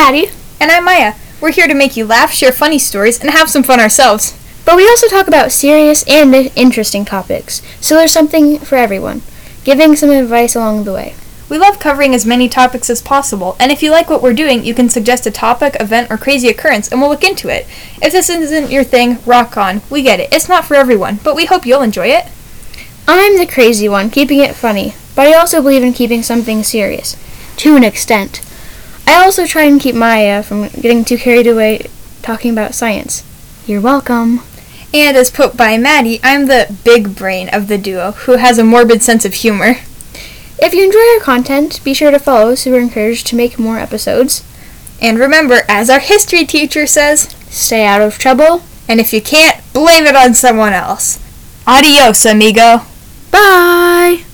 Maddie. And I'm Maya. We're here to make you laugh, share funny stories, and have some fun ourselves. But we also talk about serious and interesting topics, so there's something for everyone, giving some advice along the way. We love covering as many topics as possible, and if you like what we're doing, you can suggest a topic, event, or crazy occurrence, and we'll look into it. If this isn't your thing, rock on. We get it. It's not for everyone, but we hope you'll enjoy it. I'm the crazy one, keeping it funny, but I also believe in keeping something serious, to an extent. I also try and keep Maya from getting too carried away talking about science. You're welcome. And as put by Maddie, I'm the big brain of the duo, who has a morbid sense of humor. If you enjoy our content, be sure to follow so we're encouraged to make more episodes. And remember, as our history teacher says, Stay out of trouble. and if you can't, blame it on someone else. Adios, amigo. Bye!